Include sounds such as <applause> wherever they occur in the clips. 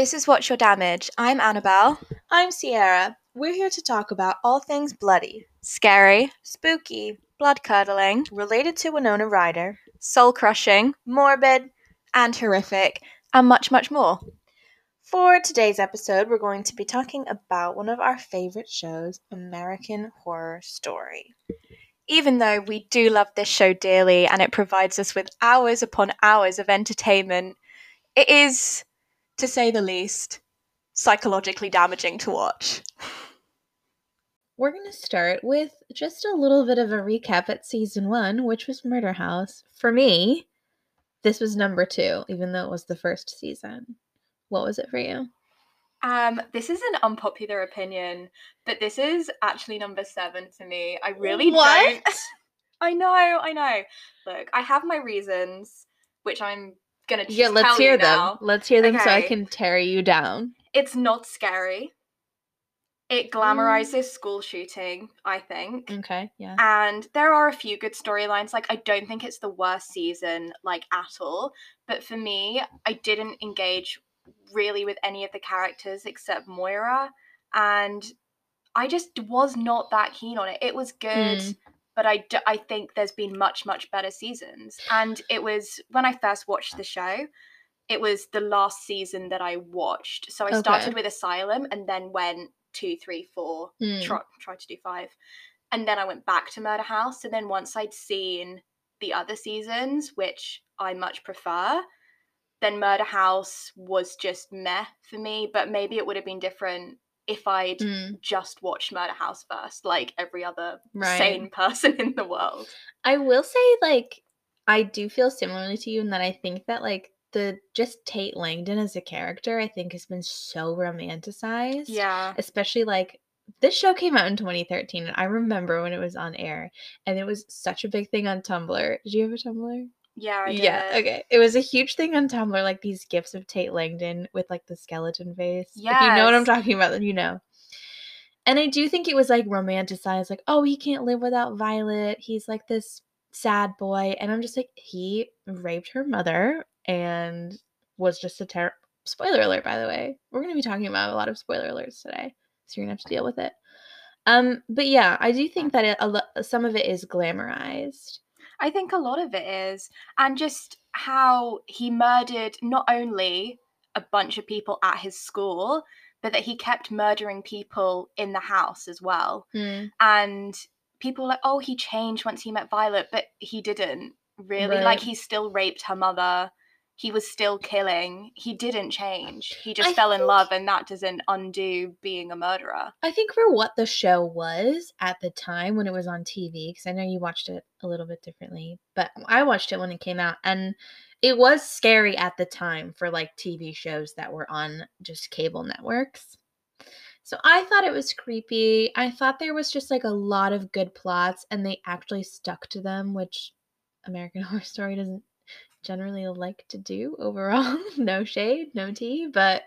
This is What's Your Damage. I'm Annabelle. I'm Sierra. We're here to talk about all things bloody, Scary, spooky, blood curdling, related to Winona Ryder, soul crushing, morbid. and horrific, and much, much more. For today's episode, we're going to be talking about one of our favorite shows, American Horror Story. Even though we do love this show dearly and it provides us with hours upon hours of entertainment, it is, to say the least, psychologically damaging to watch. We're going to start with just a little bit of a recap at season one, which was Murder House. For me, this was number two, even though it was the first season. What was it for you? Um, this is an unpopular opinion, but this is actually number seven for me. I really What? don't. I know, I know. Look, I have my reasons, which I'm gonna just Yeah, let's hear them. now. Let's hear them so I can tear you down. It's not scary. It glamorizes school shooting, I think. Okay, yeah. And there are a few good storylines. Like, I don't think it's the worst season, like, at all. But for me, I didn't engage really with any of the characters except Moira. And I just was not that keen on it. It was good, Mm. But I, d- I think there's been much, much better seasons. And it was when I first watched the show, it was the last season that I watched. So I started with Asylum and then went two, three, four, Mm. try, tried to do five. And then I went back to Murder House. And then once I'd seen the other seasons, which I much prefer, then Murder House was just meh for me. But maybe it would have been different if I'd Mm. just watched Murder House first, like every other Right. sane person <laughs> in the world. I will say, like, I do feel similarly to you in that I think that, like, the just Tate Langdon as a character, I think has been so romanticized. Yeah. Especially, like, this show came out in 2013, and I remember when it was on air, and it was such a big thing on Tumblr. Did you have a Tumblr? Yeah. Yeah, okay. It was a huge thing on Tumblr, like these gifts of Tate Langdon with like the skeleton face. Yeah, If you know what I'm talking about, then you know. And I do think it was like romanticized, like, oh, he can't live without Violet. He's like this sad boy. And I'm just like, he raped her mother and was just a terrible spoiler alert, by the way. We're gonna be talking about a lot of spoiler alerts today. So you're gonna have to deal with it. Um, but yeah, I do think that it, a lo- some of it is glamorized. I think a lot of it is. And just how he murdered not only a bunch of people at his school, but that he kept murdering people in the house as well. Mm. And people were like, oh, he changed once he met Violet, but he didn't really. Right. Like, he still raped her mother. He was still killing. He didn't change. He just I fell in love, and that doesn't undo being a murderer. I think for what the show was at the time when it was on TV, because I know you watched it a little bit differently, but I watched it when it came out, and it was scary at the time for like TV shows that were on just cable networks. So I thought it was creepy. I thought there was just like a lot of good plots, and they actually stuck to them, which American <laughs> Horror Story doesn't generally like to do overall. <laughs> no shade, no tea, but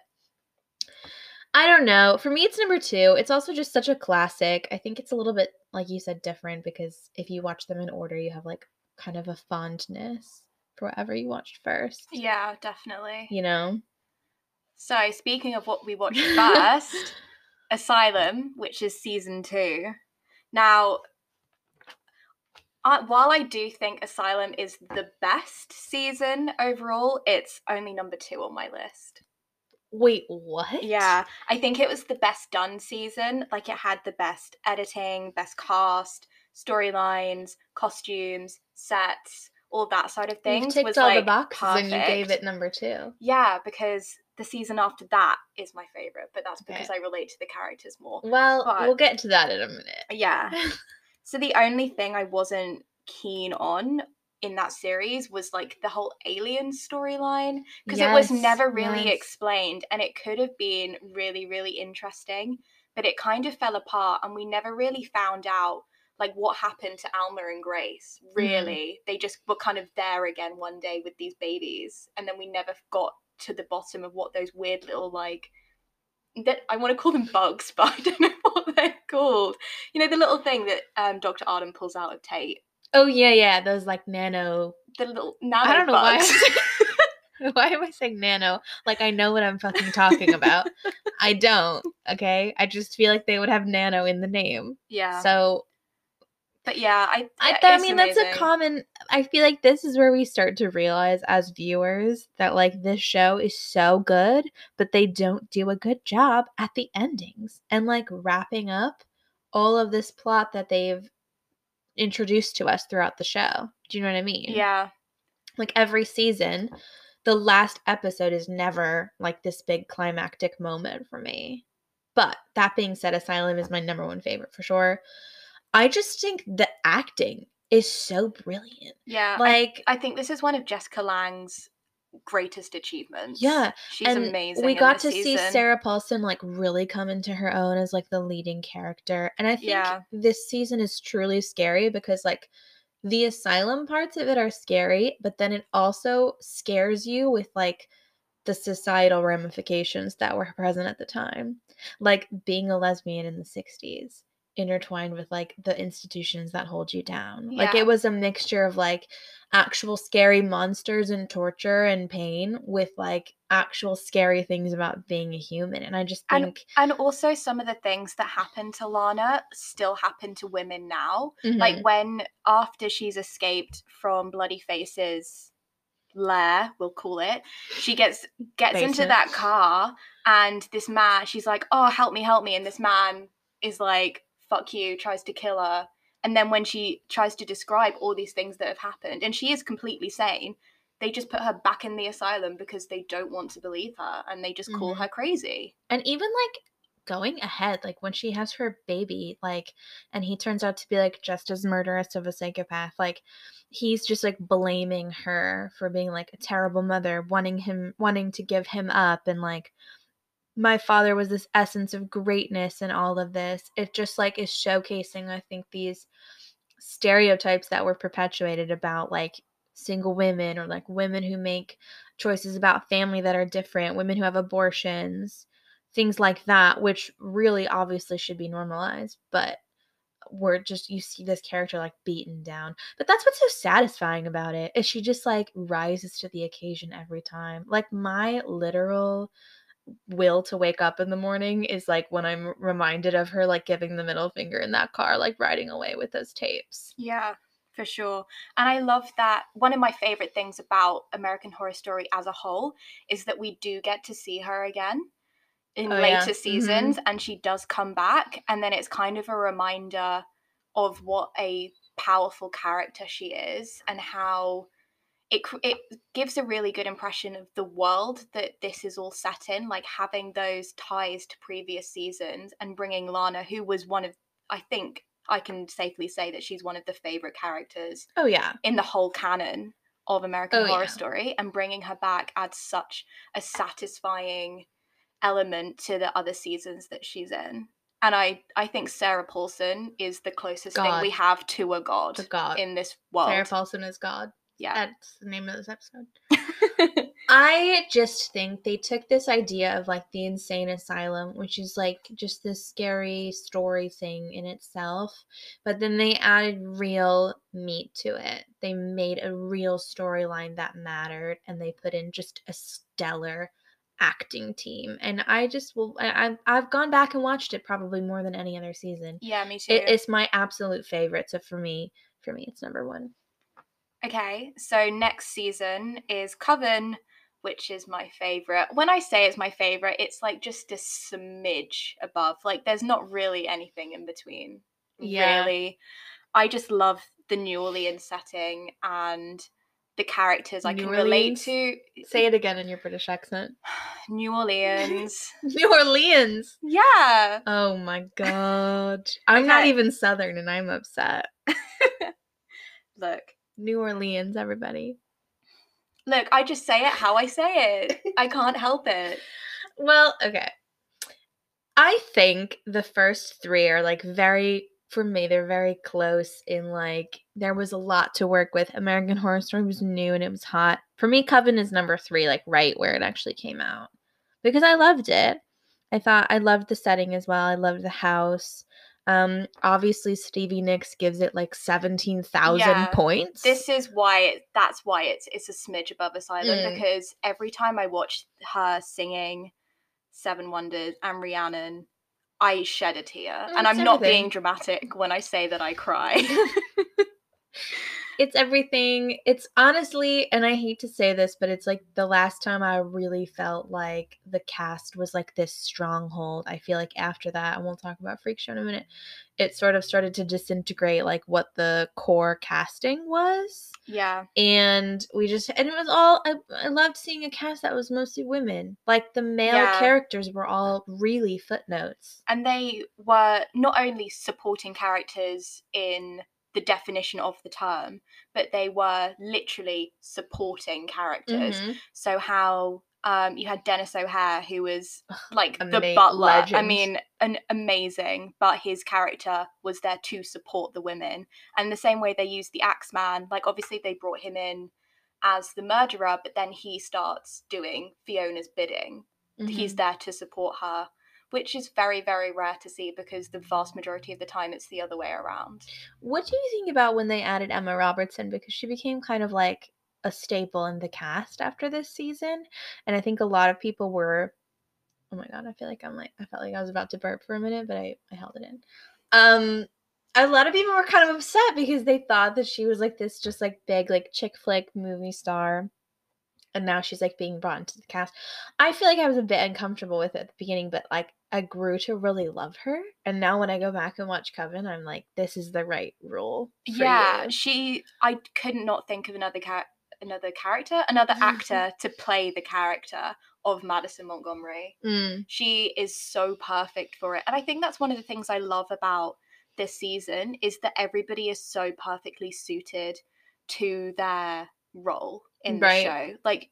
I don't know. For me, it's number two. It's also just such a classic. I think it's a little bit, like you said, different because if you watch them in order, you have like kind of a fondness for whatever you watched first. Yeah, definitely. You know? So, speaking of what we <laughs> watched first, Asylum, which is season two. Now, I, while I do think Asylum is the best season overall, it's only number two on my list. Wait, what? Yeah, I think it was the best done season. Like, it had the best editing, best cast, storylines, costumes, sets, all that side of You things. ticked was all like the boxes and you gave it number two. Yeah, because the season after that is my favorite, but that's because Okay. I relate to the characters more. Well, But- we'll get to that in a minute. Yeah. <laughs> so the only thing I wasn't keen on in that series was like the whole alien storyline because it was never really yes. explained and it could have been really really interesting, but it kind of fell apart and we never really found out like what happened to Alma and Grace. Mm-hmm. Really, they just were kind of there again one day with these babies and then we never got to the bottom of what those weird little like that I want to call them bugs, <laughs> but I don't know what they're called. You know, the little thing that um, Dr. Arden pulls out of Tate. Oh yeah, yeah, those like nano. The little nano I don't know why. bugs. <laughs> Why am I saying nano? Like I know what I'm fucking talking about. <laughs> I don't. Okay, I just feel like they would have nano in the name. Yeah. So but yeah, I I, I mean that's a common. I feel like this is where we start to realize as viewers that like this show is so good, but they don't do a good job at the endings and like wrapping up all of this plot that they've introduced to us throughout the show. Do you know what I mean? Yeah. like every season the last episode is never like this big climactic moment for me but that being said asylum is my number one favorite for sure i just think the acting is so brilliant Yeah. Like I think this is one of Jessica Lange's greatest achievements. Yeah, She's and amazing. we got to see sarah paulson like really come into her own as like the leading character and i think Yeah. this season is truly scary because like the asylum parts of it are scary but then it also scares you with like the societal ramifications that were present at the time like being a lesbian in the 60s intertwined with like the institutions that hold you down like it was a mixture of like actual scary monsters and torture and pain with like actual scary things about being a human and i just And- think And also, some of the things that happened to Lana still happen to women now. Mhm. Like when, after she's escaped from Bloody Face's lair, we'll call it, she gets gets into that car, and this man, she's like, "Oh, help me, help me," and this man is like, "Fuck you," tries to kill her. And then when she tries to describe all these things that have happened, and she is completely sane, they just put her back in the asylum because they don't want to believe her, and they just call Mhm. her crazy. and even like going ahead like when she has her baby like and he turns out to be like just as murderous of a psychopath like he's just like blaming her for being like a terrible mother wanting him wanting to give him up and like my father was this essence of greatness and all of this. It just like is showcasing i think these stereotypes that were perpetuated about like single women or like women who make choices about family that are different women who have abortions things like that which really obviously should be normalized but we're just you see this character like beaten down. But that's what's so satisfying about it is she just like rises to the occasion every time. Like my literal will to wake up in the morning is like when i'm reminded of her like giving the middle finger in that car like riding away with those tapes Yeah, for sure. And I love that one of my favorite things about American Horror Story as a whole is that we do get to see her again in Oh, yeah. later Mhm. seasons and she does come back and then it's kind of a reminder of what a powerful character she is and how it it gives a really good impression of the world that this is all set in like having those ties to previous seasons and bringing Lana who was one of I think I can safely say that she's one of the favorite characters oh yeah in the whole canon of American Oh, Horror yeah. Story, and bringing her back adds such a satisfying element to the other seasons that she's in. And I, I think Sarah Paulson is the closest thing we have to a god, god in this world. sarah paulson is god yeah. that's the name of this episode <laughs> I just think they took this idea of like the insane asylum, which is like just this scary story thing in itself, but then they added real meat to it. They made a real storyline that mattered and they put in just a stellar acting team. And I just will I, I've I've gone back and watched it probably more than any other season. yeah, me too. It, it's my absolute favorite. So for me, for me, it's number one. Okay, so next season is Coven, which is my favorite. When I say it's my favorite, it's like just a smidge above. Like there's not really anything in between. Yeah. Really. I just love the New Orleans setting and the characters I New can relate to. Say it again in your British accent. <sighs> New Orleans. <laughs> New Orleans. yeah. Oh my <laughs> god. I'm not even southern and I'm upset. <laughs> Look. New Orleans, everybody. Look, I just say it how I say it. I <laughs> can't help it. Well, okay. I think the first three are like very for me, they're very close in like there was a lot to work with. American Horror Story was new and it was hot. For me, Coven is number three, like right where it actually came out. Because I loved it. I thought I loved the setting as well. I loved the house. Um, obviously Stevie Nicks gives it like seventeen thousand Yeah, points. This is why it, that's why it's it's a smidge above Asylum Mm. because every time I watch her singing Seven Wonders and Rhiannon, I shed a tear. Mm, and I'm not being dramatic when I say that I cry. <laughs> <laughs> <laughs> it's everything. It's honestly, and I hate to say this, but it's like the last time I really felt like the cast was like this stronghold. I feel like after that, and we'll talk about Freak Show in a minute, it sort of started to disintegrate like what the core casting was. yeah. And we just, and it was all, I, I loved seeing a cast that was mostly women. Like the male Yeah. characters were all really footnotes. And they were not only supporting characters in the definition of the term, but they were literally supporting characters. Mhm. So how um, you had Denis O'Hare, who was like the Ama- butler. I mean, an amazing, but his character was there to support the women. And the same way they used the Axeman, like obviously they brought him in as the murderer, but then he starts doing Fiona's bidding. He's Mhm. there to support her, which is very, very rare to see because the vast majority of the time it's the other way around. What do you think about when they added Emma Robertson because she became kind of like a staple in the cast after this season, and I think a lot of people were. Oh my god, I feel like I'm like I felt like I was about to burp for a minute, but I I held it in. Um, a lot of people were kind of upset because they thought that she was like this just like big like chick flick movie star. And now she's like being brought into the cast. I feel like I was a bit uncomfortable with it at the beginning, but like I grew to really love her. And now when I go back and watch Coven, I'm like, this is the right role. yeah, you. she. I could not think of another another character, another actor to play the character of Madison Montgomery. Mm, She is so perfect for it, and I think that's one of the things I love about this season is that everybody is so perfectly suited to their role in the show. Like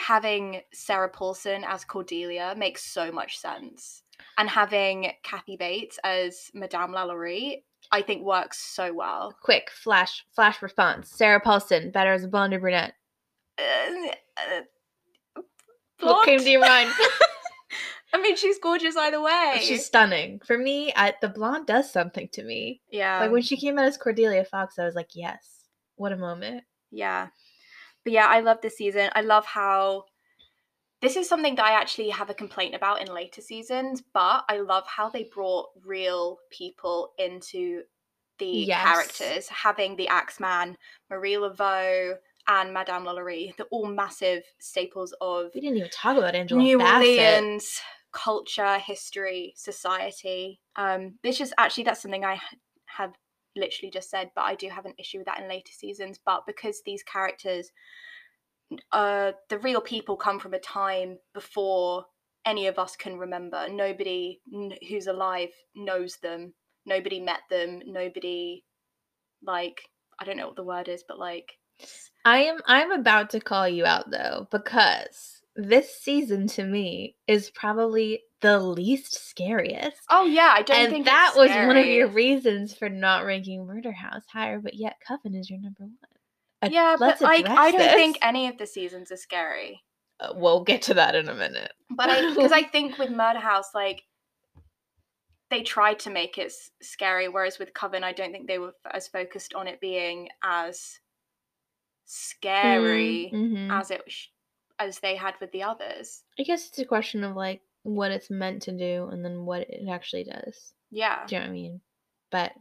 having Sarah Paulson as Cordelia makes so much sense. And having Kathy Bates as Madame Lalaurie, I think works so well. quick flash flash response. Sarah Paulson, better as a blonde or brunette. Uh, uh, What came to your mind? <laughs> I mean, she's gorgeous either way. She's stunning. For me, I, the blonde does something to me. yeah, like when she came out as Cordelia Foxx, I was like, yes, what a moment. yeah. But yeah, I love this season. I love how this is something that I actually have a complaint about in later seasons, but I love how they brought real people into the Yes. characters, having the Axeman, Marie Laveau, and Madame Lalaurie. They're all massive staples of We didn't even talk about Angela New Bassett. Orleans culture, history, society. Um, this is actually that's something I have literally just said, but I do have an issue with that in later seasons. But because these characters, uh, the real people come from a time before any of us can remember. Nobody who's alive knows them. Nobody met them. Nobody, like, I don't know what the word is, but like, I am I'm about to call you out though because this season to me is probably the least scariest. oh yeah, I don't and think that was one of your reasons for not ranking Murder House higher, but yet Coven is your number one. Uh, Yeah, but like I don't think any of the seasons are scary. Uh, we'll get to that in a minute. But I because I <laughs> think with Murder House, like they tried to make it s- scary, whereas with Coven, I don't think they were f- as focused on it being as scary Mhm. as it sh- as they had with the others. I guess it's a question of like what it's meant to do and then what it actually does. Yeah, Do you know what I mean? But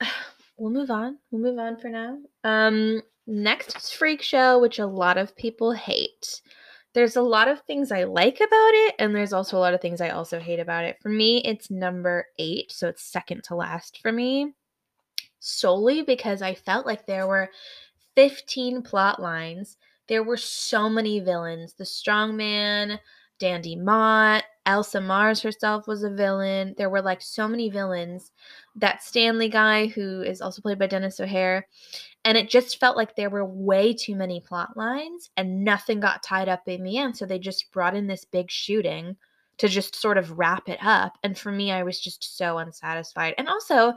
<sighs> we'll move on. We'll move on for now. Um, next is Freak Show, which a lot of people hate. There's a lot of things I like about it, and there's also a lot of things I also hate about it. For me, it's number eight, so it's second to last for me, solely because I felt like there were 15 plot lines. There were so many villains. The strongman, Dandy Mott, Elsa Mars herself was a villain. There were like so many villains. That Stanley guy, who is also played by Denis O'Hare, and it just felt like there were way too many plot lines and nothing got tied up in the end. So they just brought in this big shooting to just sort of wrap it up. And for me, I was just so unsatisfied. And also,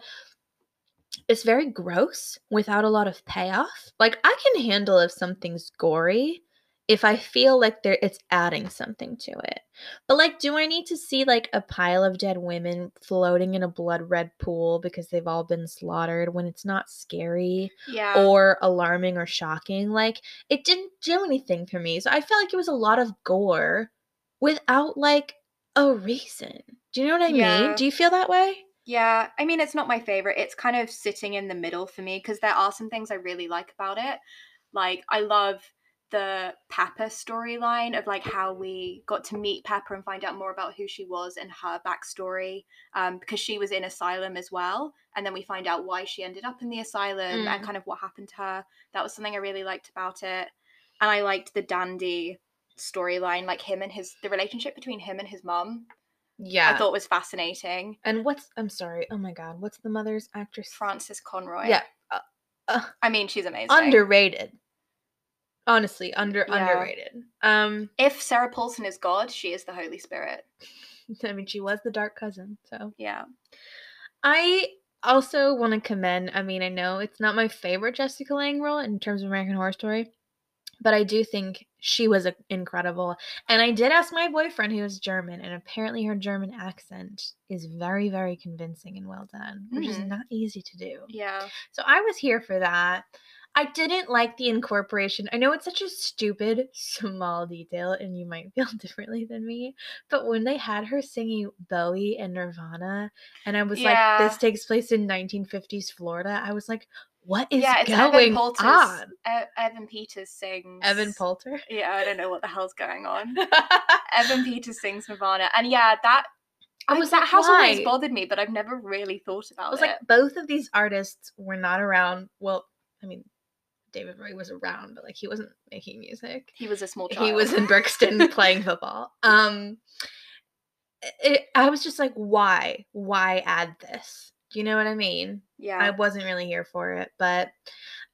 it's very gross without a lot of payoff. Like I can handle if something's gory if I feel like there it's adding something to it. But like do I need to see like a pile of dead women floating in a blood red pool because they've all been slaughtered when it's not scary Yeah. or alarming or shocking? Like it didn't do anything for me. So I felt like it was a lot of gore without like a reason. Do you know what I Yeah. mean? Do you feel that way? Yeah, I mean, it's not my favorite. It's kind of sitting in the middle for me because there are some things I really like about it. Like, I love the Pepper storyline of like how we got to meet Pepper and find out more about who she was and her backstory um, because she was in asylum as well. And then we find out why she ended up in the asylum and Mm. kind of what happened to her. That was something I really liked about it. And I liked the Dandy storyline, like him and his, the relationship between him and his mum, Yeah. I thought was fascinating. and what's I'm sorry. Oh my god, what's the mother's actress? Frances Conroy. Yeah. Uh, uh, I mean, she's amazing. underrated. Honestly, under Yeah. underrated. Um, If Sarah Paulson is God, she is the Holy Spirit. <laughs> I mean, she was the dark cousin, so Yeah. I also want to commend. I mean, I know it's not my favorite Jessica Lange role in terms of American Horror Story, but I do think she was a- incredible. And I did ask my boyfriend, who is German, and apparently her German accent is very, very convincing and well done, which is Mhm. not easy to do. Yeah. So I was here for that. I didn't like the incorporation. I know it's such a stupid, small detail, and you might <laughs> feel differently than me. But when they had her singing Bowie and Nirvana, and I was Yeah. like, this takes place in 1950s Florida, I was like, what is yeah, it's going Evan Poulter's. on? E- Evan Peters sings. Evan Poulter? Yeah, I don't know what the hell's going on. <laughs> Evan Peters sings Nirvana. And yeah, that. I was that has always bothered me, but I've never really thought about was it. Was like, both of these artists were not around. Well, I mean, David Bowie was around, but like he wasn't making music. he was a small child. he was in Brixton <laughs> playing football. Um, it, I was just like, why? Why add this? Do you know what I mean? yeah. I wasn't really here for it, but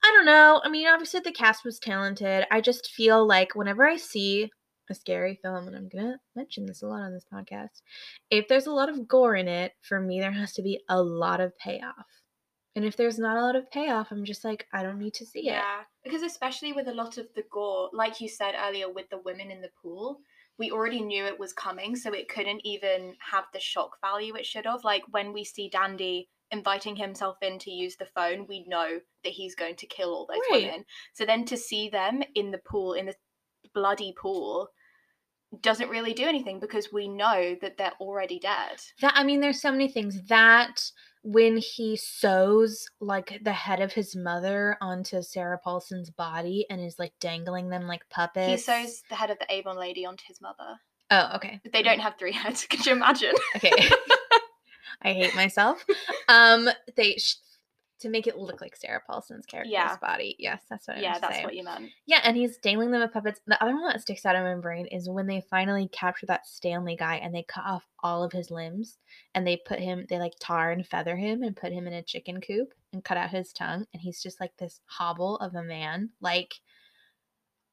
I don't know. I mean, obviously the cast was talented. I just feel like whenever I see a scary film, and I'm gonna mention this a lot on this podcast, if there's a lot of gore in it, for me there has to be a lot of payoff. And if there's not a lot of payoff, I'm just like, I don't need to see it. Yeah, because especially with a lot of the gore, like you said earlier, with the women in the pool, we already knew it was coming, so it couldn't even have the shock value it should have. Like when we see Dandy inviting himself in to use the phone, we know that he's going to kill all those Right. women. So then to see them in the pool, in the bloody pool, doesn't really do anything because we know that they're already dead. That I mean, there's so many things that when he sews like the head of his mother onto Sarah Paulson's body and is like dangling them like puppets. He sews the head of the Avon lady onto his mother. Oh, okay. But they don't have three <laughs> heads. Could you imagine? Okay. <laughs> I hate myself. Um, they to make it look like Sarah Paulson's character's Yeah. body. Yes, that's what I yeah, that's saying. what you meant. Yeah, and he's dangling them with puppets. The other one that sticks out in my brain is when they finally capture that Stanley guy and they cut off all of his limbs and they put him, they like tar and feather him and put him in a chicken coop and cut out his tongue. And he's just like this hobble of a man. Like,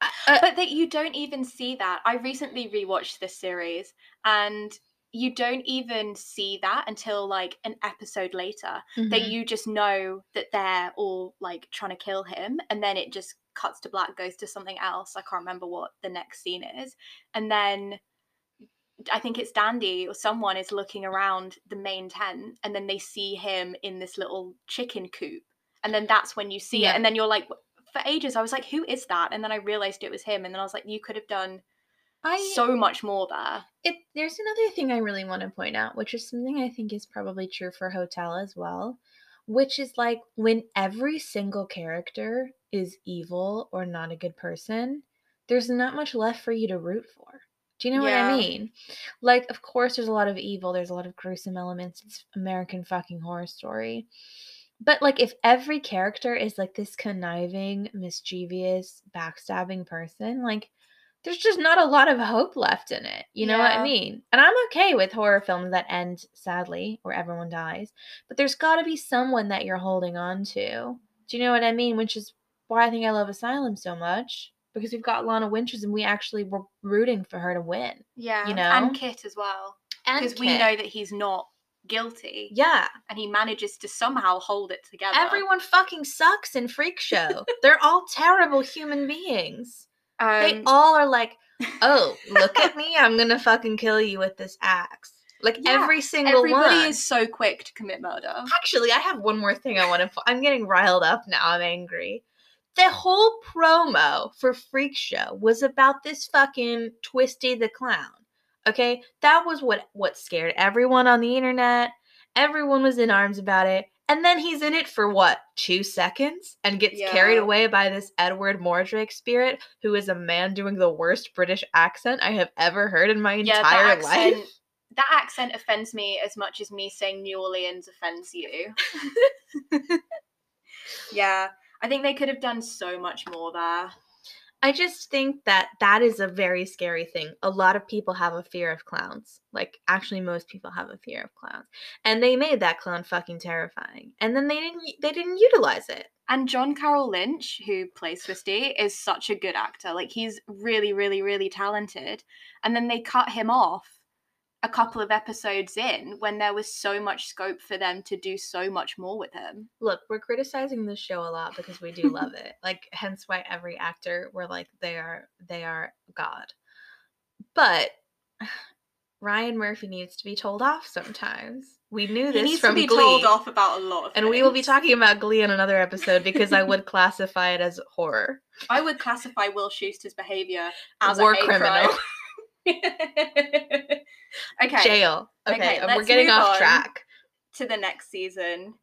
uh, uh, but that you don't even see that. I recently rewatched this series and you don't even see that until like an episode later. That mhm. you just know that they're all like trying to kill him and then it just cuts to black, goes to something else. I can't remember what the next scene is. And then I think it's Dandy or someone is looking around the main tent and then they see him in this little chicken coop. And then that's when you see Yeah. it. And then you're like, for ages, I was like, who is that? And then I realized it was him. And then I was like, you could have done I so much more there. it there's another thing I really want to point out, which is something I think is probably true for Hotel as well, which is like when every single character is evil or not a good person, there's not much left for you to root for. Do you know what I mean? Like, of course, there's a lot of evil, there's a lot of gruesome elements. It's American fucking horror story. But like if every character is like this conniving, mischievous, backstabbing person, like there's just not a lot of hope left in it. You know what I mean? And I'm okay with horror films that end sadly or everyone dies, but there's got to be someone that you're holding on to. Do you know what I mean? Which is why I think I love Asylum so much because we've got Lana Winters and we actually were rooting for her to win. Yeah. You know? And Kit as well. Because we know that he's not guilty. yeah, And he manages to somehow hold it together. everyone fucking sucks in Freak Show. They're all terrible human beings. Um, they all are like, "Oh, look at <laughs> me! I'm gonna fucking kill you with this axe." Like Yeah, every single everybody one. is so quick to commit murder. Actually, I have one more thing I want to. I'm getting riled up now. I'm angry. The whole promo for Freak Show was about this fucking Twisty the Clown. Okay, that was what what scared everyone on the internet. Everyone was in arms about it. And then he's in it for what, two seconds? And gets carried away by this Edward Mordrake spirit, who is a man doing the worst British accent I have ever heard in my Yeah, entire that accent, life. that accent offends me as much as me saying New Orleans offends you. <laughs> <laughs> yeah, I think they could have done so much more there. I just think that that is a very scary thing. A lot of people have a fear of clowns. Like actually most people have a fear of clowns. And they made that clown fucking terrifying. And then they didn't they didn't utilize it. And John Carroll Lynch, who plays Twisty, is such a good actor. Like he's really, really, really talented. And then they cut him off a couple of episodes in when there was so much scope for them to do so much more with him. Look, we're criticizing the show a lot because we do love it. <laughs> Like hence why every actor we're like they are they are god. But <sighs> Ryan Murphy needs to be told off sometimes. We knew He this needs from to be Glee. told off about a lot of And we will be talking about Glee in another episode because I would <laughs> classify it as horror. I would classify Will Schuester's behavior as War a hate criminal. <laughs> <laughs> okay, Jail. Okay, Okay, we're getting off track. to the next season,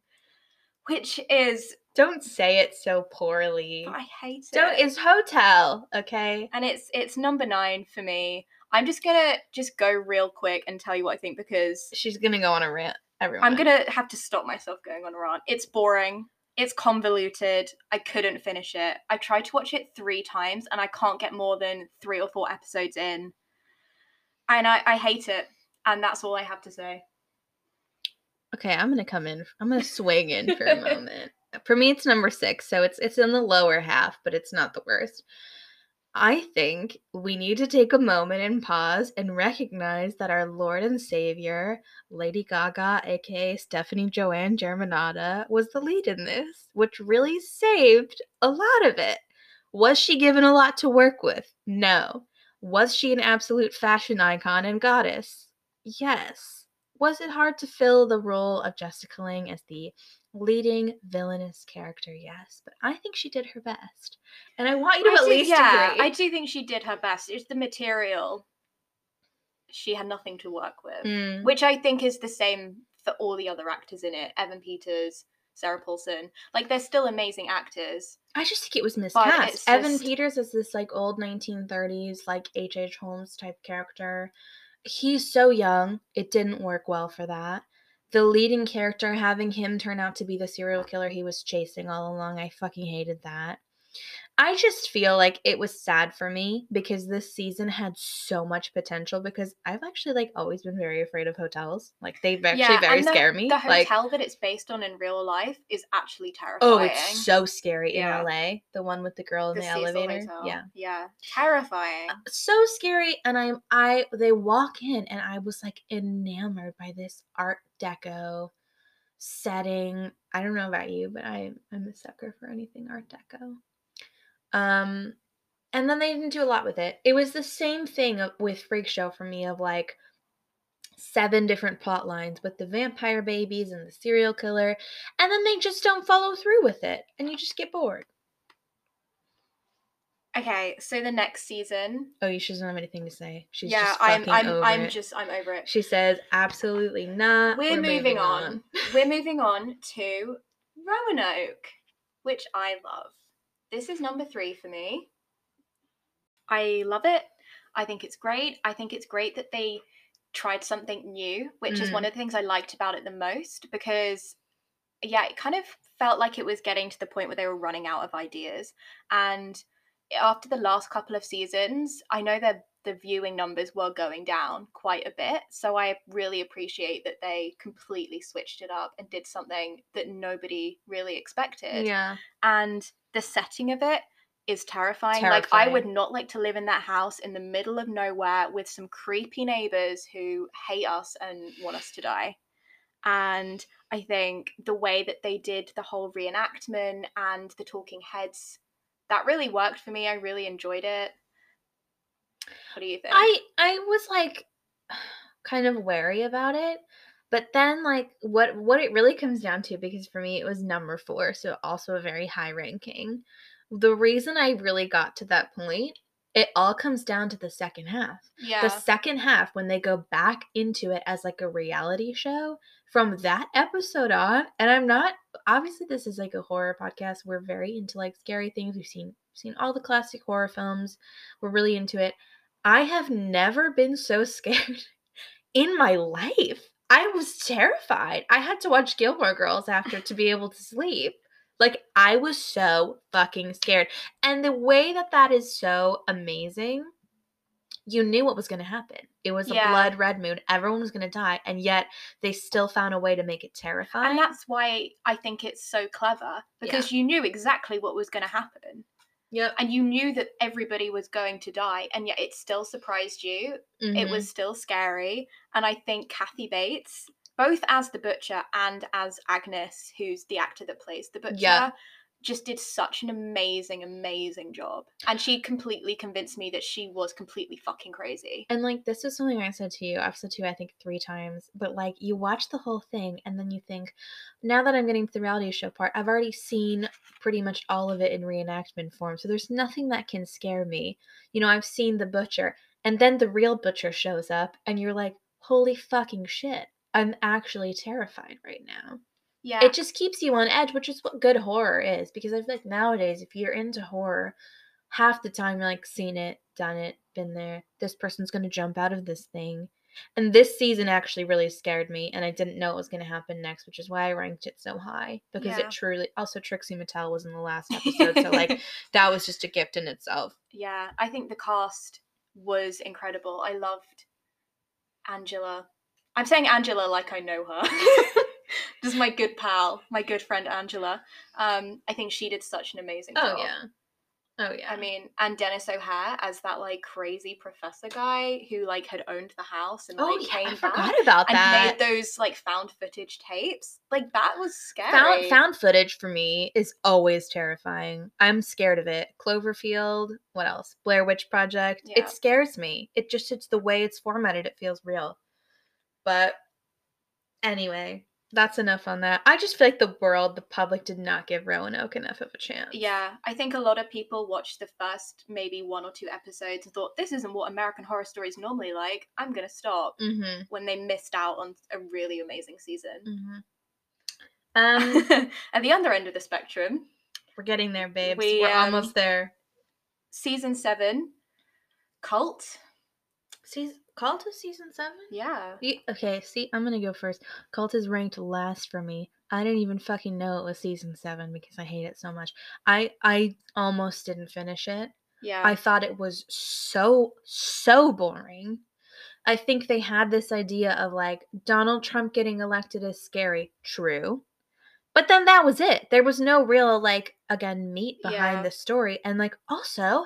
which is Don't say it so poorly. I hate it. Don't it's hotel, okay? and it's it's number nine for me. I'm just gonna just go real quick and tell you what I think because She's gonna go on a rant. Everyone. I'm gonna have to stop myself going on a rant. It's boring. It's convoluted. I couldn't finish it. I tried to watch it three times and I can't get more than three or four episodes in. And I, I hate it. And that's all I have to say. Okay, I'm gonna come in. I'm gonna swing in for a <laughs> moment. For me, it's number six, so it's it's in the lower half, but it's not the worst. I think we need to take a moment and pause and recognize that our Lord and Savior, Lady Gaga, aka Stefani Joanne Germanotta, was the lead in this, which really saved a lot of it. Was she given a lot to work with? No. Was she an absolute fashion icon and goddess? Yes. Was it hard to fill the role of Jessica Lange as the leading villainous character? Yes, but I think she did her best. And I want you to I at do- least yeah, agree. I do think she did her best. It's the material she had nothing to work with. Mm. Which I think is the same for all the other actors in it. Evan Peters, Sarah Paulson. Like they're still amazing actors. I just think it was miscast. Evan just- Peters is this like old 1930s like H.H. H. Holmes type character. He's so young. It didn't work well for that. The leading character having him turn out to be the serial killer he was chasing all along, I fucking hated that. I just feel like it was sad for me because this season had so much potential because I've actually like always been very afraid of hotels. Like they actually Yeah, very the- scare me. The like hotel that it's based on in real life is actually terrifying. Oh, it's so scary Yeah. in LA. The one with the girl in the the, elevator. Hotel. Yeah. Yeah. Uh, terrifying. So scary. And I'm I they walk in and I was like enamored by this art deco setting. I don't know about you, but I I'm a sucker for anything art deco. Um and then they didn't do a lot with it. It was the same thing with Freak Show for me of like seven different plot lines with the vampire babies and the serial killer, and then they just don't follow through with it, and you just get bored. Okay, so the next season. Oh, you she doesn't have anything to say. She's yeah, just I'm I'm over I'm it. just I'm over it. She says, absolutely not. We're, moving, on. We're moving on to Roanoke, which I love. This is number three for me. I love it. I think it's great. I think it's great that they tried something new, which is Mm. one of the things I liked about it the most because, yeah, it kind of felt like it was getting to the point where they were running out of ideas. And after the last couple of seasons, I know that the viewing numbers were going down quite a bit. So I really appreciate that they completely switched it up and did something that nobody really expected. Yeah. And the setting of it is terrifying. Like I would not like to live in that house in the middle of nowhere with some creepy neighbors who hate us and want us to die. And I think the way that they did the whole reenactment and the talking heads, that really worked for me. I really enjoyed it. What do you think? I I was like <sighs> kind of wary about it. But then like what what it really comes down to because for me it was number 4, so also a very high ranking. The reason I really got to that point, it all comes down to the second half. yeah. The second half when they go back into it as like a reality show from that episode on and I'm not obviously this is like a horror podcast. We're very into like scary things. We've seen seen all the classic horror films. We're really into it. I have never been so scared <laughs> in my life. I was terrified. I had to watch Gilmore Girls after to be able to sleep. Like I was so fucking scared. And the way that that is so amazing, you knew what was going to happen. It was Yeah. a blood red moon. Everyone was going to die, and yet they still found a way to make it terrifying. and that's why I think it's so clever because you knew exactly what was going to happen. Yep. And you knew that everybody was going to die, and yet it still surprised you. It Mhm. was still scary. And I think Kathy Bates, both as the butcher and as Agnes, who's the actor that plays the butcher, Yeah. Just did such an amazing, amazing job. And she completely convinced me that she was completely fucking crazy. And like this is something I said to you. I've I think three times. But like you watch the whole thing and then you think, now that I'm getting to the reality show part, I've already seen pretty much all of it in reenactment form. So there's nothing that can scare me. You know, I've seen the butcher, and then the real butcher shows up, and you're like, holy fucking shit. I'm actually terrified right now. Yeah. It just keeps you on edge, which is what good horror is. Because I feel like nowadays, if you're into horror, half the time you're like, seen it, done it, been there. This person's gonna jump out of this thing. And this season actually really scared me, and I didn't know what was gonna happen next, which is why I ranked it so high. Because Yeah. it truly also Trixie Mattel was in the last episode, so like <laughs> that was just a gift in itself. yeah, I think the cast was incredible. I loved Angela. I'm saying Angela like I know her. <laughs> This is my good pal, my good friend Angela. Um, I think she did such an amazing Oh job. yeah. Oh yeah. I mean, and Denis O'Hare as that like crazy professor guy who like had owned the house and oh like yeah, came I back forgot about and made those like found footage tapes. Like that was scary. Found found footage for me is always terrifying. I'm scared of it. Cloverfield, what else? Blair Witch Project. Yeah. It scares me. It just it's the way it's formatted, it feels real. But anyway, that's enough on that. I just feel like the world, the public did not give Roanoke enough of a chance. Yeah, I think a lot of people watched the first maybe one or two episodes and thought this isn't what American Horror Story is normally like. I'm gonna stop Mm-hmm. when they missed out on a really amazing season. Mm-hmm. Um, <laughs> At the other end of the spectrum, we're getting there, babes. We, we're um, almost there. season seven, Cult. Season call to season seven? Yeah. You, okay, see, I'm gonna go first. Cult is ranked last for me. I didn't even fucking know it was season seven because I hate it so much. I I almost didn't finish it. Yeah. I thought it was so so boring. I think they had this idea of like Donald Trump getting elected is scary. True. But then that was it. There was no real like again meat behind Yeah. the story and like also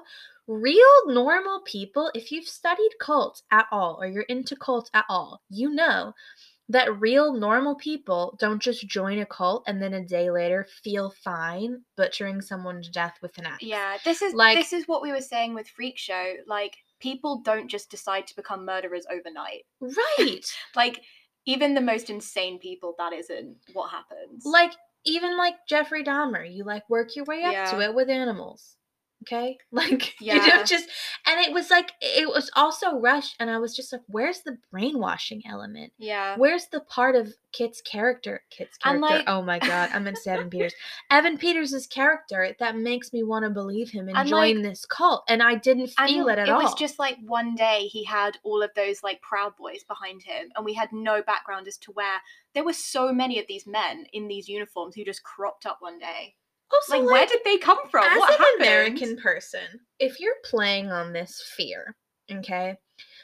real normal people if you've studied cults at all or you're into cults at all, you know that real normal people don't just join a cult and then a day later feel fine butchering someone to death with an axe. Yeah, this is Like- this is what we were saying with Freak Show. Like people don't just decide to become murderers overnight. Right. <laughs> Like even the most insane people, that isn't what happens. like even like Jeffrey Dahmer, you like work your way up to it with animals. Okay? <laughs> Like you Yeah. know just and it was like it was also rushed and I was just like where's the brainwashing element? yeah, Where's the part of Kit's character? Kit's character. like- oh my god, i'm in say Evan Peters. Evan Peters' character that makes me want to believe him and, And, join like- this cult, and I didn't feel it at it all. was just like one day he had all of those like Proud Boys behind him, and we had no background as to where there were so many of these men in these uniforms who just cropped up one day. Also, Like, where did they come from? as what an happened? American person, if you're playing on this fear, okay,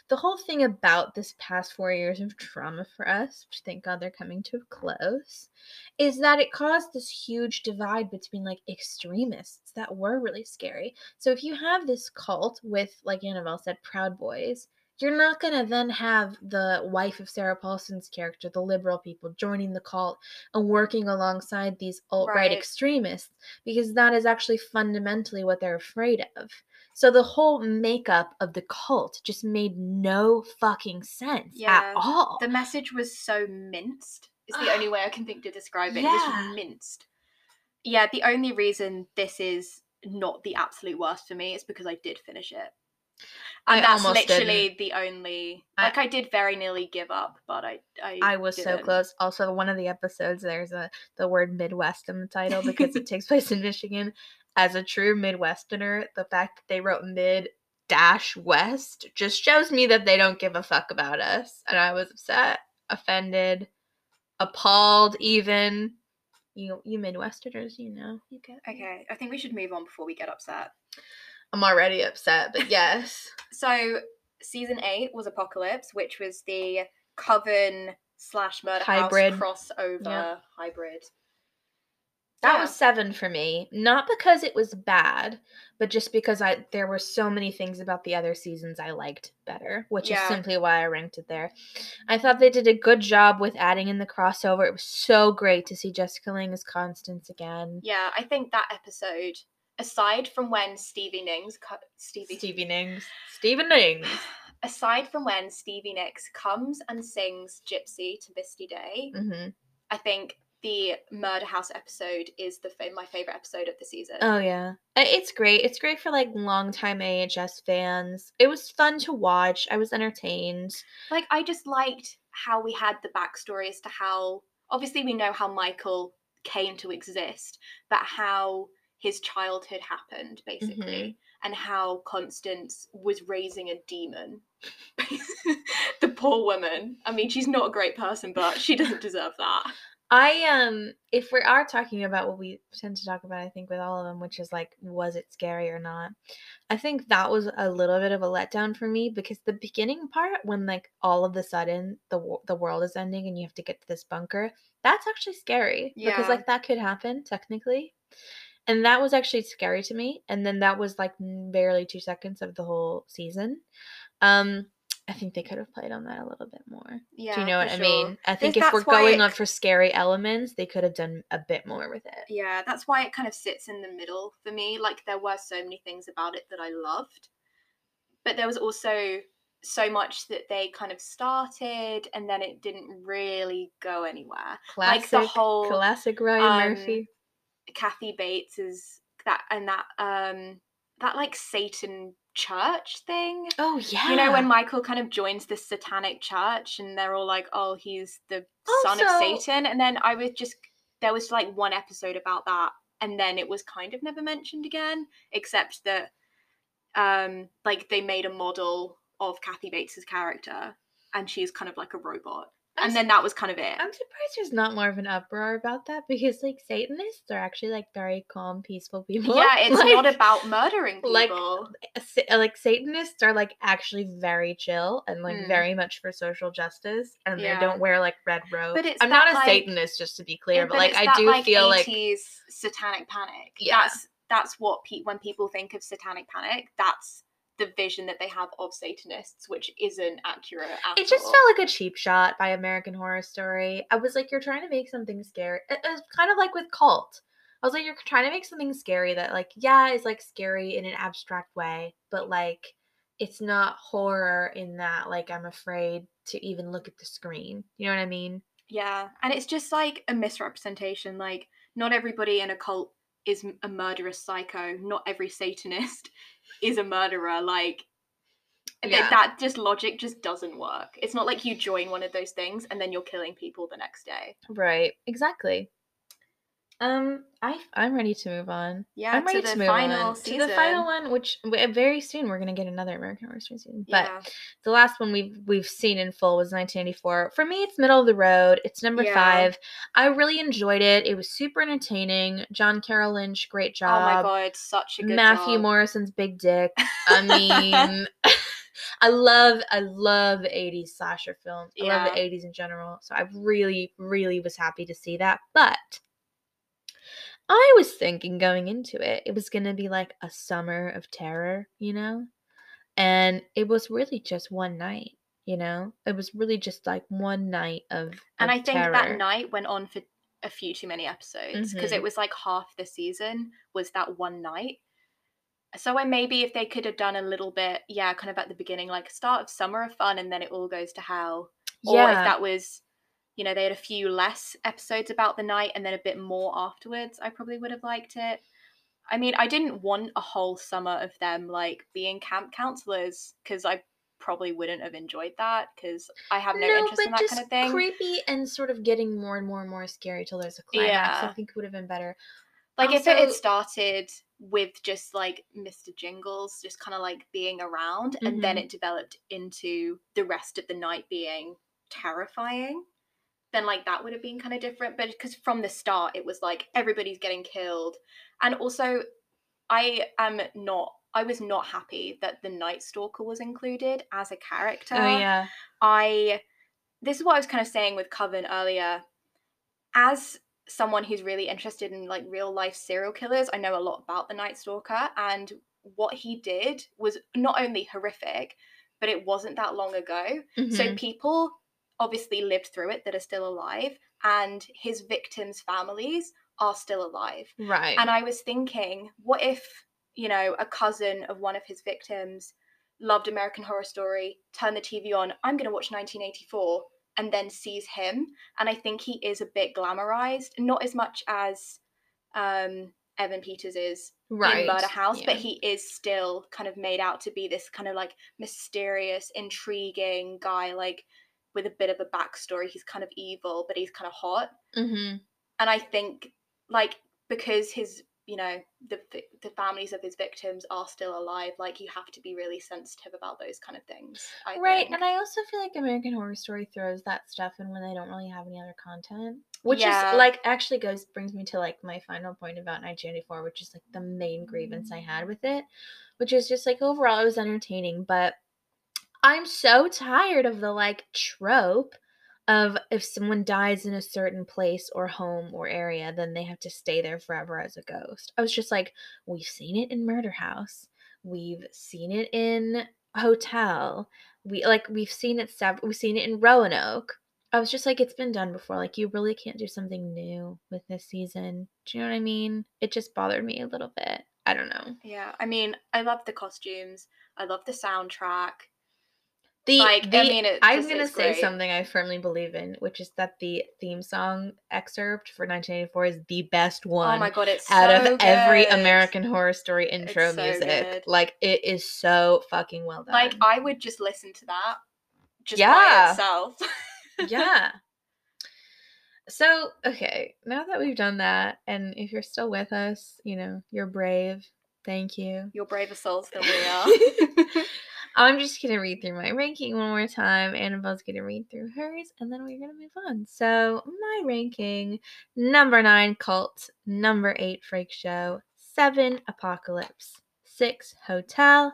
the whole thing about this past four years of trauma for us, which thank God they're coming to a close, is that it caused this huge divide between like extremists that were really scary. So if you have this cult with, like Annabelle said, Proud Boys. You're not gonna then have the wife of Sarah Paulson's character, the liberal people, joining the cult and working alongside these alt right extremists because that is actually fundamentally what they're afraid of. So the whole makeup of the cult just made no fucking sense Yeah. at all. The message was so minced. Is the only <sighs> way I can think to describe it. It was minced. Yeah, the only reason this is not the absolute worst for me is because I did finish it. And I that's almost literally the only like I did very nearly give up, but I I, I was so didn't. close. Also, one of the episodes, there's a the word Midwest in the title because it <laughs> takes place in Michigan. As a true Midwesterner, the fact that they wrote mid dash west just shows me that they don't give a fuck about us. And I was upset, offended, appalled, even. You you Midwesterners, you know, you get. Okay, I think we should move on before we get upset. I'm already upset, but yes. <laughs> So season eight was Apocalypse, which was the Coven slash Murder Hybrid. House crossover Yeah. hybrid. That Yeah. was seven for me. Not because it was bad, but just because I there were so many things about the other seasons I liked better, which Yeah. is simply why I ranked it there. I thought they did a good job with adding in the crossover. It was so great to see Jessica Lange as Constance again. Yeah, I think that episode, aside from when Stevie Nicks, co- Stevie, Stevie Nicks. Stephen Nicks. <sighs> aside from when Stevie Nicks comes and sings Gypsy to Misty Day, hmm I think the Murder House episode is the fa- my favorite episode of the season. Oh yeah, it's great. It's great for like longtime AHS fans. It was fun to watch. I was entertained. like I just liked how we had the backstory as to how obviously we know how Michael came to exist, but how his childhood happened basically, and how Constance was raising a demon. <laughs> the poor woman. I mean, she's not a great person, but she doesn't deserve that. I um if we are talking about what we tend to talk about I think with all of them which is like was it scary or not I think that was a little bit of a letdown for me because the beginning part when like all of the sudden the the world is ending and you have to get to this bunker that's actually scary because like that could happen technically and that was actually scary to me and then that was like barely 2 seconds of the whole season um I think they could have played on that a little bit more Yeah, do you know what I mean? I think There's- if we're going it- on for scary elements, they could have done a bit more with it. Yeah, that's why it kind of sits in the middle for me. Like there were so many things about it that I loved, but there was also so much that they kind of started and then it didn't really go anywhere. Classic, Like the whole, classic Ryan um, Murphy. Kathy Bates is that and that um that like Satan church thing. Oh yeah, You know when Michael kind of joins this satanic church and they're all like, "Oh, he's the son of Satan," and then I was just there was like one episode about that, and then it was kind of never mentioned again, except that um like they made a model of Kathy Bates's character, and she's kind of like a robot, and then that was kind of it. I'm surprised there's not more of an uproar about that because like Satanists are actually like very calm, peaceful people. yeah, <laughs> it's Like, not about murdering people. like, like Satanists are like actually very chill and like Mm. very much for social justice, and Yeah. they don't wear like red robes. it's I'm not a like- Satanist, just to be clear, Yeah, but, like it's I do feel like 80s satanic panic. Yeah. That's that's what pe- when people think of satanic panic, that's the vision that they have of Satanists, which isn't accurate at It just all. felt like a cheap shot by American Horror Story. I was like, you're trying to make something scary. It was kind of like with Cult. I was like, you're trying to make something scary that, like, yeah, is like scary in an abstract way, but like, it's not horror in that, like, I'm afraid to even look at the screen. You know what I mean? yeah, and it's just like a misrepresentation. Like, not everybody in a cult is a murderous psycho. Not every Satanist is a murderer. Like. Yeah. That just logic just doesn't work. It's not like you join one of those things and then you're killing people the next day. Right. Exactly. Um, I I'm ready to move on. Yeah, I'm ready to to, move final on season. to the final one, which very soon we're gonna get another American Horror Story season. But yeah. the last one we've we've seen in full was 1984. For me, it's middle of the road. It's number Yeah. five. I really enjoyed it. It was super entertaining. John Carroll Lynch, great job. Oh my god, such a good Matthew job. Morrison's big dick. <laughs> I mean, <laughs> I love I love 80s slasher films. I love the 80s in general. So I really really was happy to see that. But I was thinking going into it, it was going to be like a summer of terror, you know? And it was really just one night, you know? It was really just like one night of, and of I think terror. that night went on for a few too many episodes because Mhm. it was like half the season was that one night. So I maybe if they could have done a little bit, yeah, kind of at the beginning, like start of summer of fun, and then it all goes to hell. Or if Yeah. that was, you know, they had a few less episodes about the night and then a bit more afterwards, I probably would have liked it. I mean, I didn't want a whole summer of them like being camp counselors because I probably wouldn't have enjoyed that because I have no, interest in that just kind of thing. creepy and sort of getting more and more and more scary till there's a climax. I Yeah. think would have been better. Like if it had started with just like Mr. Jingles just kind of like being around and then Mhm. it developed into the rest of the night being terrifying, then like that would have been kind of different. But because from the start it was like everybody's getting killed. And also I am not I was not happy that the Night Stalker was included as a character. Oh yeah. I this is what I was kind of saying with Coven earlier. As someone who's really interested in like real life serial killers, I know a lot about the Night Stalker and what he did was not only horrific, but it wasn't that long ago. So Mhm. people obviously lived through it that are still alive and his victims' families are still alive. right. And I was thinking, what if, you know, a cousin of one of his victims loved American Horror Story, turned the TV on, I'm going to watch 1984, and then sees him. And I think he is a bit glamorized, not as much as um, Evan Peters is right. in Murder House, but he is still kind of made out to be this kind of like mysterious, intriguing guy, like with a bit of a backstory. He's kind of evil, but he's kind of hot Mhm. and I think like because his you know the the families of his victims are still alive, like you have to be really sensitive about those kind of things. I Right, think. and I also feel like American Horror Story throws that stuff in when they don't really have any other content, which Yeah. is like actually goes brings me to like my final point about 1984, which is like the main grievance I had with it, which is just like overall it was entertaining, but I'm so tired of the like trope of if someone dies in a certain place or home or area, then they have to stay there forever as a ghost. I was just like, we've seen it in Murder House, we've seen it in Hotel, we like we've seen it sev- we've seen it in Roanoke. I was just like, it's been done before. Like, you really can't do something new with this season. Do you know what I mean? It just bothered me a little bit. I don't know. yeah, I mean, I love the costumes. I love the soundtrack. The, Like, I mean, it I'm gonna is say great. something I firmly believe in, which is that the theme song excerpt for 1984 is the best oh one oh my god, it's out so of every. American Horror Story intro so music. good. Like it is so fucking well done. Like I would just listen to that just Yeah. by itself. yeah. <laughs> So, okay, now that we've done that, and if you're still with us, you know, you're brave. Thank you. You're braver souls than we are. <laughs> <laughs> I'm just gonna read through my ranking one more time. Annabelle's gonna read through hers, and then we're gonna move on. So my ranking: number nine, Cult; number eight, Freak Show; seven, Apocalypse; six, Hotel;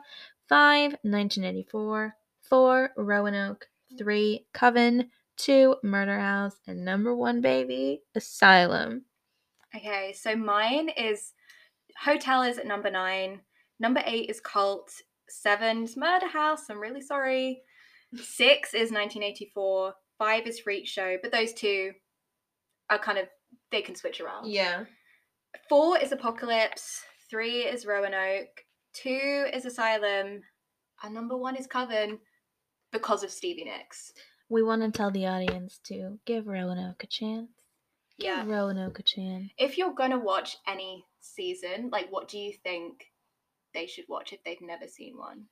five, 1984; four, Roanoke; three, Coven; two, Murder House; and number one, baby, Asylum. Okay, so mine is Hotel is at number nine. Number eight is Cult. Seven's Murder House. I'm really sorry. Six is 1984. Five is Freak Show. But those two are kind of they can switch around. Yeah. Four is Apocalypse. Three is Roanoke. Two is Asylum. And number one is Coven because of Stevie Nicks. We want to tell the audience to give Roanoke a chance. Give Yeah. Roanoke a chance. If you're gonna watch any season, like what do you think they should watch if they've never seen one?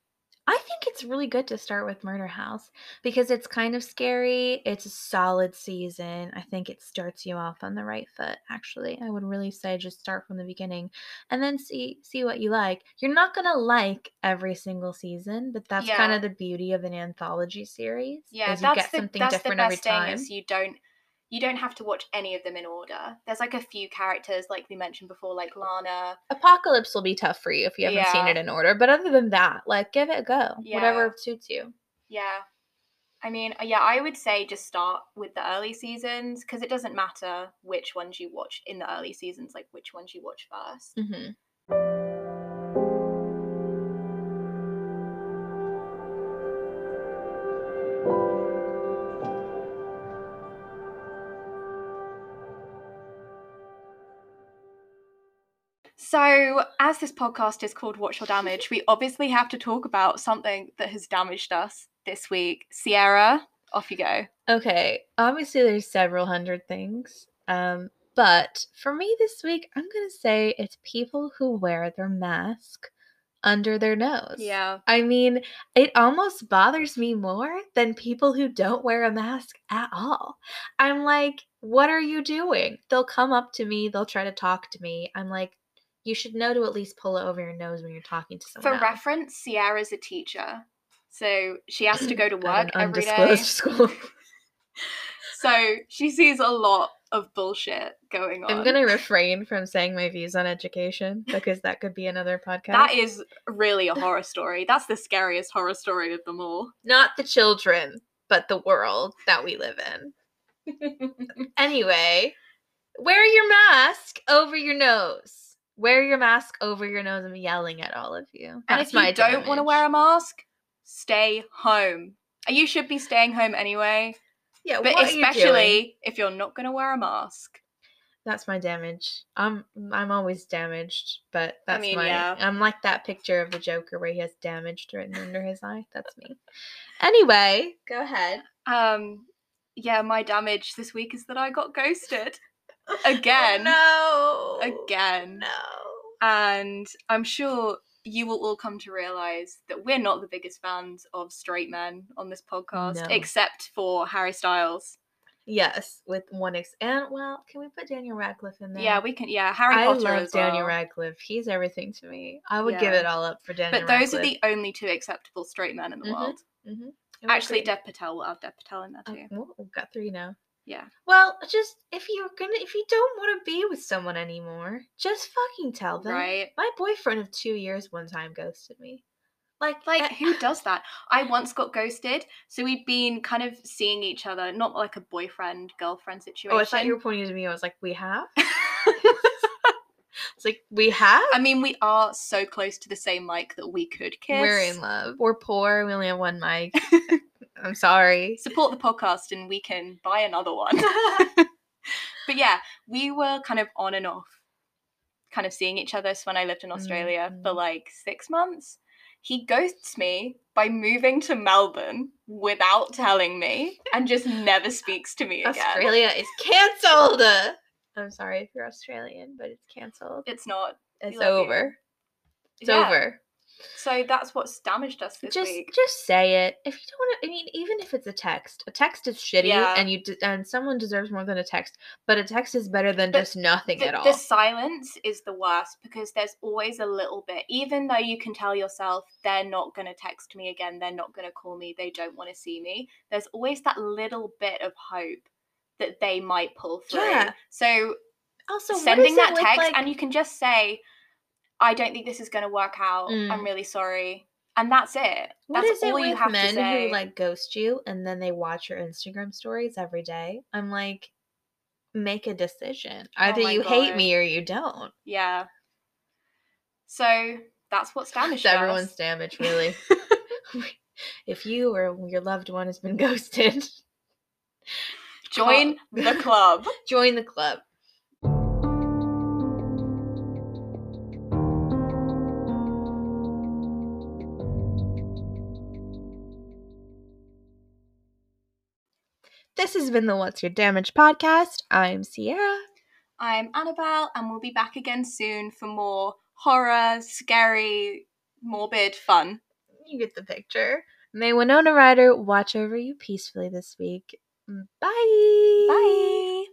I think it's really good to start with Murder House because it's kind of scary. It's a solid season. I think it starts you off on the right foot. Actually, I would really say just start from the beginning and then see see what you like. You're not gonna like every single season, but that's kind of the beauty of an anthology series. Yeah, is you that's get the something that's different every time. is you don't you don't have to watch any of them in order. There's like a few characters like we mentioned before, like Lana. Apocalypse will be tough for you if you haven't seen it in order, but other than that, like give it a go. Yeah. Whatever suits you. Yeah. I mean, yeah, I would say just start with the early seasons because it doesn't matter which ones you watch in the early seasons, like which ones you watch 1st Mm-hmm. So, as this podcast is called What's Your Damage, we obviously have to talk about something that has damaged us this week. Sierra, off you go. Okay, obviously there's several hundred things. Um, but for me this week, I'm gonna say it's people who wear their mask under their nose. Yeah. I mean, it almost bothers me more than people who don't wear a mask at all. I'm like, what are you doing? They'll come up to me, they'll try to talk to me. I'm like, you should know to at least pull it over your nose when you're talking to For someone. else. reference, Sierra's a teacher. So, she has to <laughs> go to work every day. school. <laughs> So, she sees a lot of bullshit going on. I'm gonna refrain from saying my views on education because that could be another podcast. That is really a horror story. That's the scariest horror story of them all. not the children, but the world that we live in. <laughs> Anyway, wear your mask over your nose. Wear your mask over your nose. I'm yelling at all of you. and That's if you don't want to wear a mask, stay home. You should be staying home anyway, yeah, but what are you especially if you're not going to wear a mask. that's my damage. I'm I'm always damaged, but I that's mean, my. yeah. I'm like that picture of the Joker where he has damaged written under his eye. That's me. Anyway, go ahead. Um, yeah, my damage this week is that I got ghosted again, Oh, no. again, No. and I'm sure you will all come to realize that we're not the biggest fans of straight men on this podcast, No. except for Harry Styles. Yes, with one ex and well, can we put Daniel Radcliffe in there? Yeah, we can. Yeah, Harry I Potter love as Daniel well. Radcliffe. He's everything to me. I would give it all up for Daniel. But those are the only two acceptable straight men in the Mhm. world. Mhm. Actually, agree. Dev Patel will have Dev Patel in there Oh, too. well, we've got three now. Yeah. Well, just if you're gonna, if you don't want to be with someone anymore, just fucking tell them. Right. My boyfriend of two years one time ghosted me. Like, Like, eh, who does that? I once got ghosted. So we'd been kind of seeing each other, not like a boyfriend girlfriend situation. Oh, I thought you were pointing to me. I was like, we have. <laughs> <laughs> it's like we have. I mean, we are so close to the same mic that we could kiss. We're in love. We're poor. We only have one mic. <laughs> I'm sorry. Support the podcast and we can buy another one. <laughs> <laughs> but yeah, we were kind of on and off, kind of seeing each other. So when I lived in Australia for Mhm. like six months, he ghosts me by moving to Melbourne without telling me and just never speaks to me again. Australia is cancelled. I'm sorry if you're Australian, but it's cancelled. It's not. It's you. over. It's Yeah. over. So that's what's damaged us this just week. just say it. If you don't want to, I mean, even if it's a text, a text is shitty, Yeah. and you de- and someone deserves more than a text. But a text is better than But just nothing the, at all. the silence is the worst because there's always a little bit, even though you can tell yourself they're not going to text me again, they're not going to call me, they don't want to see me, there's always that little bit of hope that they might pull through. Yeah. So also, sending that with, text, like- and you can just say, I don't think this is going to work out. Mm. I'm really sorry. And that's it. What That's is it you have men to say. who like ghost you and then they watch your Instagram stories every day? I'm like, make a decision. Either Oh you hate me or you don't. yeah. So that's what's <laughs> damaged us. everyone's damage, really. <laughs> <laughs> if you or your loved one has been ghosted, Join the club. join the club. This has been the What's Your Damage podcast. I'm Sierra. I'm Annabelle, and we'll be back again soon for more horror, scary, morbid fun. You get the picture. May Winona Ryder watch over you peacefully this week. Bye. Bye.